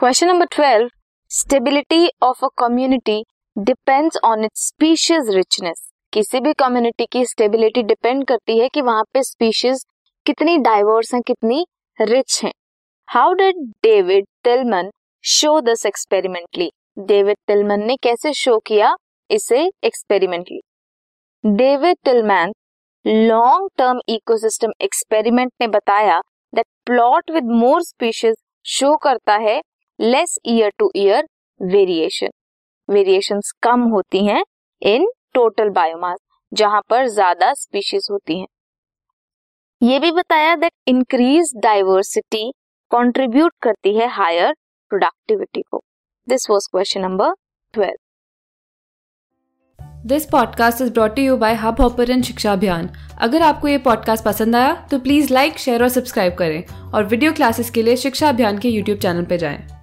Question number twelve stability of a community depends on its species richness किसी भी community की stability depend करती है कि वहाँ पे स्पीशीज कितनी डाइवर्स हैं, कितनी रिच हैं। How did David Tilman show this experimentally David Tilman ने कैसे शो किया इसे experimentally David Tilman long term ecosystem experiment ने बताया that plot with more species show करता है less year to year variation variation कम होती हैं इन टोटल बायोमास जहाँ पर ज़्यादा स्पीशीज होती हैं। ये भी बताया दैट इंक्रीज डाइवर्सिटी कंट्रीब्यूट करती है हायर प्रोडक्टिविटी को। This was question number twelve this podcast is brought you by Hubhopper Shiksha Abhiyan अगर आपको ये पॉडकास्ट पसंद आया तो प्लीज़ लाइक शेयर और सब्सक्राइब करें और वीडियो क्लासेस के लिए शिक्षा अभियान के यूट्यूब चैनल पर जाएँ।